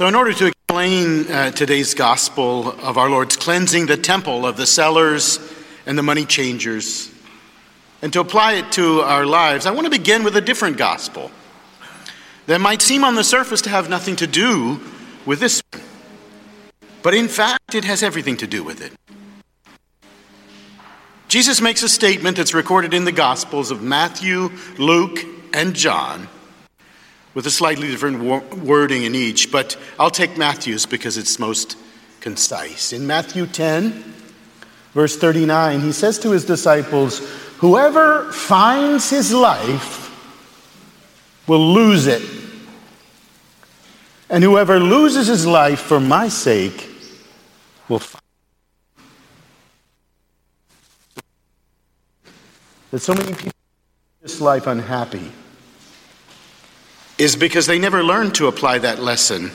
So, in order to explain uh, today's gospel of our Lord's cleansing the temple of the sellers and the money changers, and to apply it to our lives, I want to begin with a different gospel that might seem on the surface to have nothing to do with this, but in fact, it has everything to do with it. Jesus makes a statement that's recorded in the Gospels of Matthew, Luke, and John, with a slightly different wording in each, but I'll take Matthew's because it's most concise. In Matthew 10, verse 39, he says to his disciples, Whoever finds his life will lose it. And whoever loses his life for my sake will find that so many people in this life unhappy is because they never learned to apply that lesson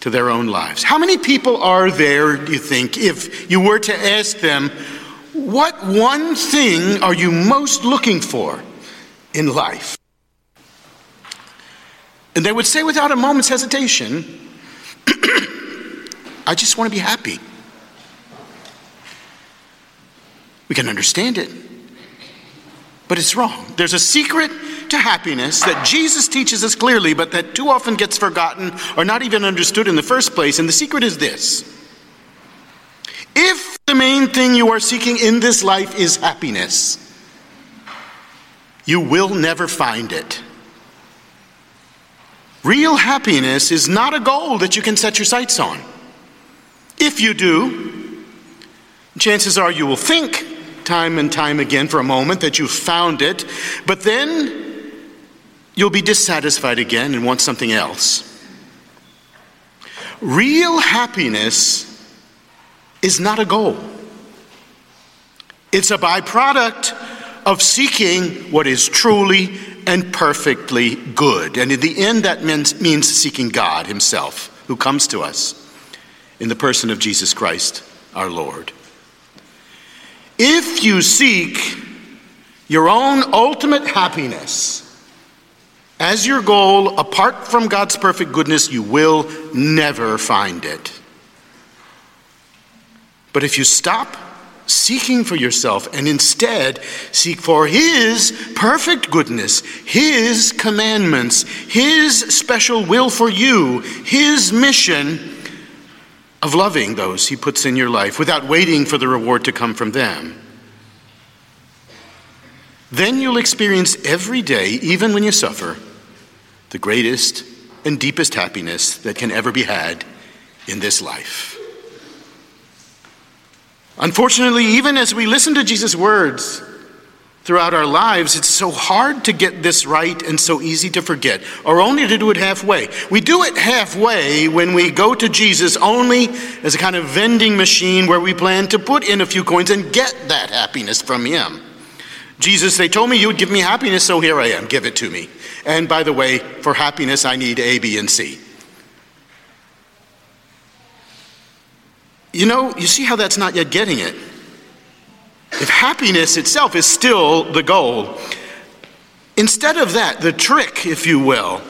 to their own lives. How many people are there, do you think, if you were to ask them, what one thing are you most looking for in life? And they would say without a moment's hesitation, I just want to be happy. We can understand it but it's wrong. There's a secret to happiness that Jesus teaches us clearly, but that too often gets forgotten or not even understood in the first place. And the secret is this if the main thing you are seeking in this life is happiness, you will never find it. Real happiness is not a goal that you can set your sights on. If you do, chances are you will think time and time again for a moment that you've found it, but then you'll be dissatisfied again and want something else. Real happiness is not a goal, it's a byproduct of seeking what is truly and perfectly good. And in the end, that means, means seeking God Himself, who comes to us in the person of Jesus Christ our Lord. If you seek your own ultimate happiness as your goal apart from God's perfect goodness, you will never find it. But if you stop seeking for yourself and instead seek for His perfect goodness, His commandments, His special will for you, His mission, of loving those He puts in your life without waiting for the reward to come from them. Then you'll experience every day, even when you suffer, the greatest and deepest happiness that can ever be had in this life. Unfortunately, even as we listen to Jesus' words, throughout our lives, it's so hard to get this right and so easy to forget, or only to do it halfway. We do it halfway when we go to Jesus only as a kind of vending machine where we plan to put in a few coins and get that happiness from Him. Jesus, they told me you would give me happiness, so here I am. Give it to me. And by the way, for happiness, I need A, B, and C. You know, you see how that's not yet getting it. If happiness itself is still the goal, instead of that, the trick, if you will,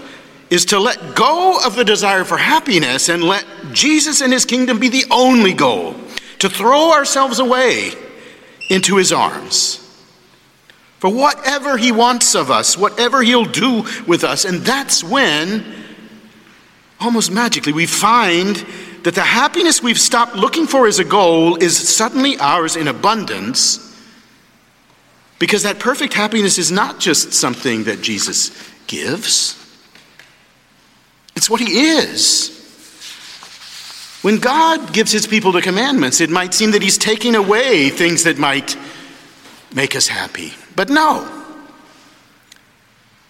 is to let go of the desire for happiness and let Jesus and his kingdom be the only goal, to throw ourselves away into his arms for whatever he wants of us, whatever he'll do with us. And that's when, almost magically, we find that the happiness we've stopped looking for as a goal is suddenly ours in abundance because that perfect happiness is not just something that Jesus gives, it's what He is. When God gives His people the commandments, it might seem that He's taking away things that might make us happy. But no.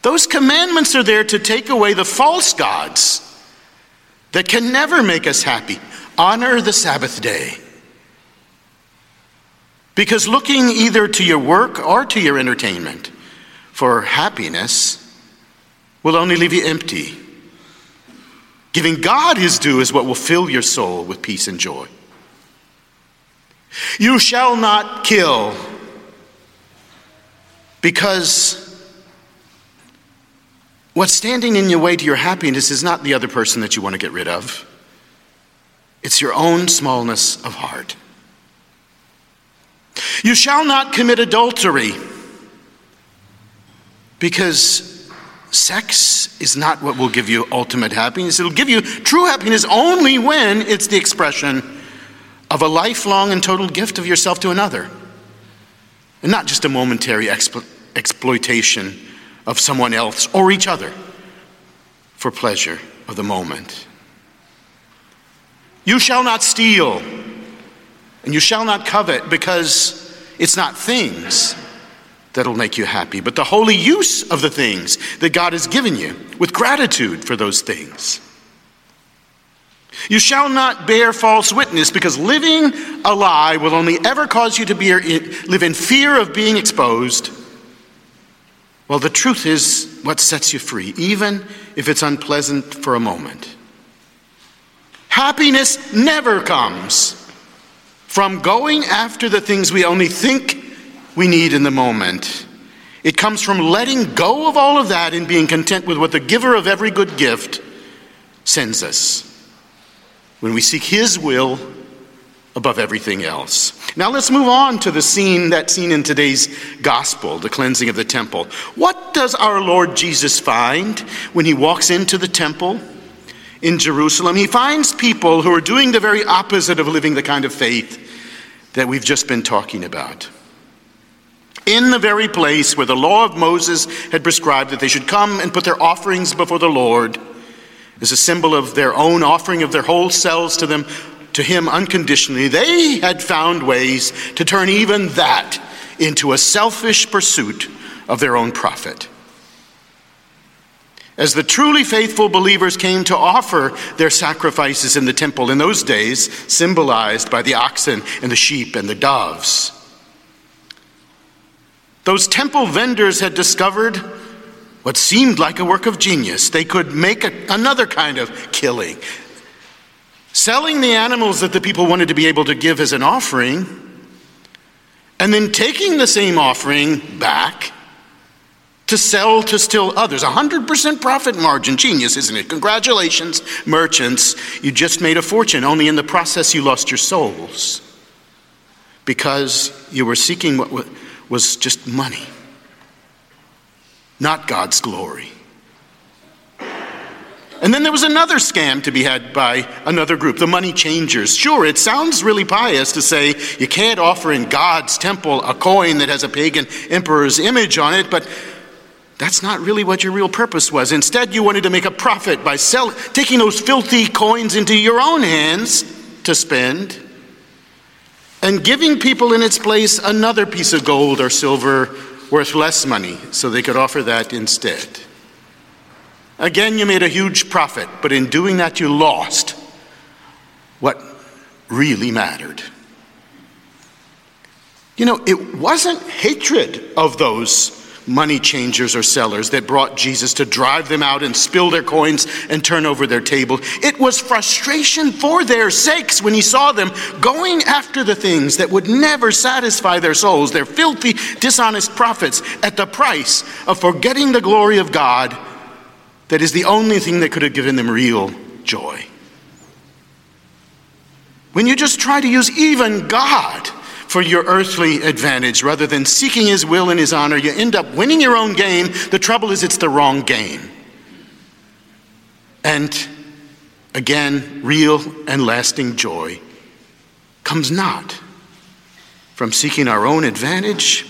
Those commandments are there to take away the false gods that can never make us happy. Honor the Sabbath day. Because looking either to your work or to your entertainment for happiness will only leave you empty. Giving God his due is what will fill your soul with peace and joy. You shall not kill because What's standing in your way to your happiness is not the other person that you want to get rid of, it's your own smallness of heart. You shall not commit adultery because sex is not what will give you ultimate happiness. It'll give you true happiness only when it's the expression of a lifelong and total gift of yourself to another, and not just a momentary explo- exploitation of someone else or each other for pleasure of the moment. You shall not steal, and you shall not covet, because it's not things that'll make you happy, but the holy use of the things that God has given you with gratitude for those things. You shall not bear false witness because living a lie will only ever cause you to be, live in fear of being exposed. Well, the truth is what sets you free, even if it's unpleasant for a moment. Happiness never comes from going after the things we only think we need in the moment. It comes from letting go of all of that and being content with what the giver of every good gift sends us when we seek His will above everything else. Now let's move on to the scene, that scene in today's gospel, the cleansing of the temple. What does our Lord Jesus find when he walks into the temple in Jerusalem? He finds people who are doing the very opposite of living the kind of faith that we've just been talking about. In the very place where the law of Moses had prescribed that they should come and put their offerings before the Lord, as a symbol of their own offering of their whole selves to them to him unconditionally they had found ways to turn even that into a selfish pursuit of their own profit as the truly faithful believers came to offer their sacrifices in the temple in those days symbolized by the oxen and the sheep and the doves those temple vendors had discovered what seemed like a work of genius. They could make a, another kind of killing. Selling the animals that the people wanted to be able to give as an offering, and then taking the same offering back to sell to still others. 100% profit margin. Genius, isn't it? Congratulations, merchants. You just made a fortune. Only in the process, you lost your souls because you were seeking what was just money not God's glory. And then there was another scam to be had by another group, the money changers. Sure, it sounds really pious to say you can't offer in God's temple a coin that has a pagan emperor's image on it, but that's not really what your real purpose was. Instead, you wanted to make a profit by sell, taking those filthy coins into your own hands to spend and giving people in its place another piece of gold or silver worth less money, so they could offer that instead. Again, you made a huge profit, but in doing that, you lost what really mattered. You know, it wasn't hatred of those money changers or sellers that brought Jesus to drive them out and spill their coins and turn over their table. It was frustration for their sakes when he saw them going after the things that would never satisfy their souls, their filthy, dishonest profits, at the price of forgetting the glory of God that is the only thing that could have given them real joy. When you just try to use even God for your earthly advantage rather than seeking His will and His honor. You end up winning your own game. The trouble is, it's the wrong game. And again, real and lasting joy comes not from seeking our own advantage,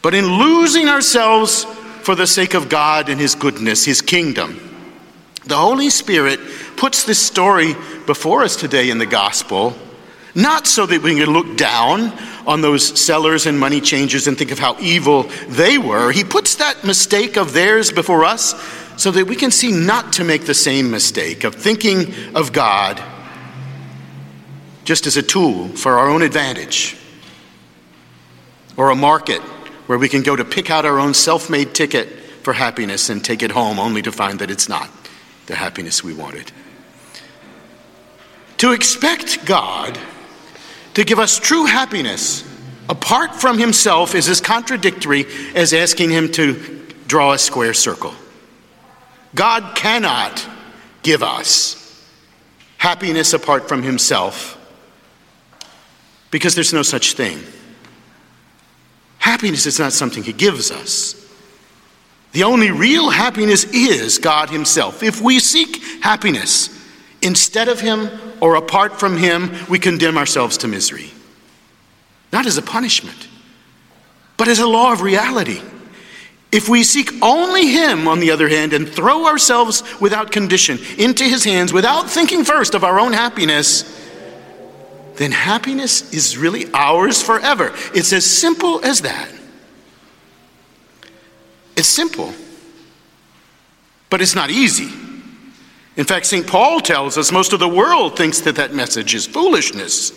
but in losing ourselves for the sake of God and His goodness, His kingdom. The Holy Spirit puts this story before us today in the gospel not so that we can look down on those sellers and money changers and think of how evil they were. He puts that mistake of theirs before us so that we can see not to make the same mistake of thinking of God just as a tool for our own advantage or a market where we can go to pick out our own self made ticket for happiness and take it home only to find that it's not the happiness we wanted. To expect God to give us true happiness apart from himself is as contradictory as asking him to draw a square circle. God cannot give us happiness apart from Himself because there's no such thing. Happiness is not something He gives us. The only real happiness is God Himself. If we seek happiness instead of Him or apart from Him, we condemn ourselves to misery. Not as a punishment, but as a law of reality. If we seek only Him, on the other hand, and throw ourselves without condition into His hands without thinking first of our own happiness, then happiness is really ours forever. It's as simple as that. It's simple, but it's not easy. In fact, St. Paul tells us most of the world thinks that that message is foolishness.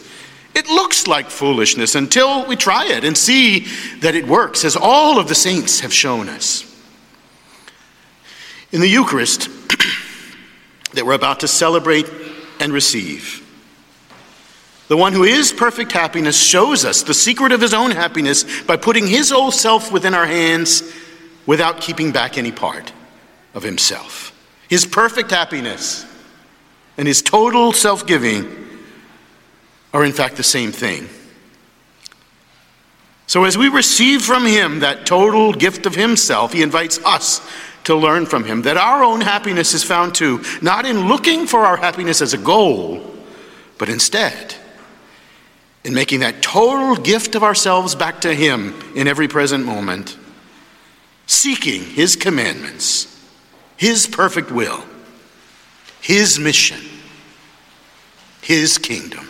It looks like foolishness until we try it and see that it works, as all of the saints have shown us. In the Eucharist that we're about to celebrate and receive, the one who is perfect happiness shows us the secret of his own happiness by putting his whole self within our hands without keeping back any part of himself. His perfect happiness and his total self giving are in fact the same thing. So, as we receive from him that total gift of himself, he invites us to learn from him that our own happiness is found too, not in looking for our happiness as a goal, but instead in making that total gift of ourselves back to Him in every present moment, seeking His commandments, His perfect will, His mission, His kingdom.